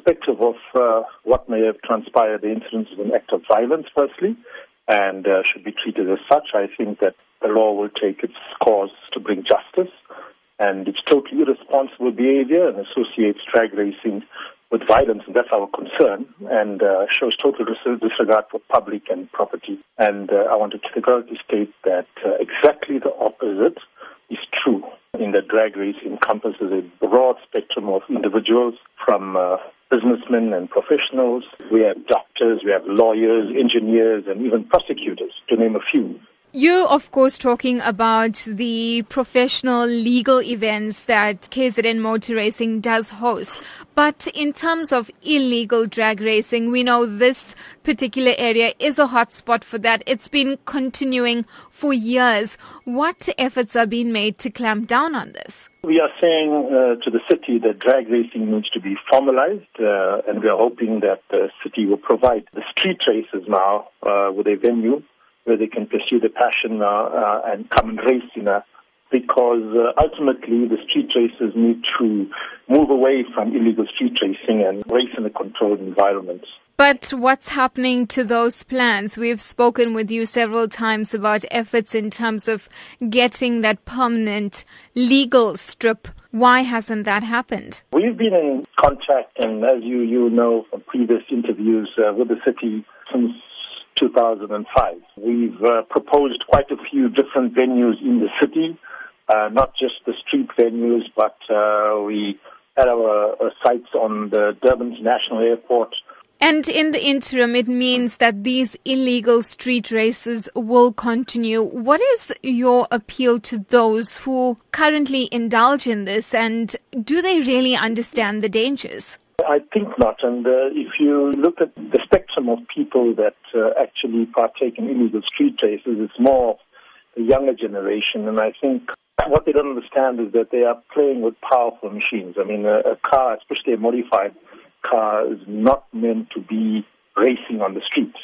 irrespective of uh, what may have transpired, the incident is an act of violence, firstly, and uh, should be treated as such. I think that the law will take its course to bring justice, and it's totally irresponsible behavior and associates drag racing with violence, and that's our concern, and uh, shows total disregard for public and property. And uh, I want to categorically state that uh, exactly the opposite is true in that drag race encompasses a broad spectrum of individuals from uh, businessmen and professionals. We have doctors, we have lawyers, engineers, and even prosecutors, to name a few. You're, of course, talking about the professional legal events that KZN Motor Racing does host. But in terms of illegal drag racing, we know this particular area is a hotspot for that. It's been continuing for years. What efforts are being made to clamp down on this? We are saying uh, to the city that drag racing needs to be formalized, uh, and we are hoping that the city will provide the street races now uh, with a venue where they can pursue their passion uh, uh, and come and race you know, because uh, ultimately the street racers need to move away from illegal street racing and race in a controlled environment. But what's happening to those plans? We've spoken with you several times about efforts in terms of getting that permanent legal strip. Why hasn't that happened? We've been in contact, and as you, you know from previous interviews uh, with the city since 2005. We've uh, proposed quite a few different venues in the city, uh, not just the street venues, but uh, we had our uh, sites on the Durban International Airport. And in the interim, it means that these illegal street races will continue. What is your appeal to those who currently indulge in this, and do they really understand the dangers? I think not. And uh, if you look at the spectrum of people that uh, actually partake in illegal street races, it's more the younger generation. And I think what they don't understand is that they are playing with powerful machines. I mean, a, a car, especially a modified car, is not meant to be racing on the streets.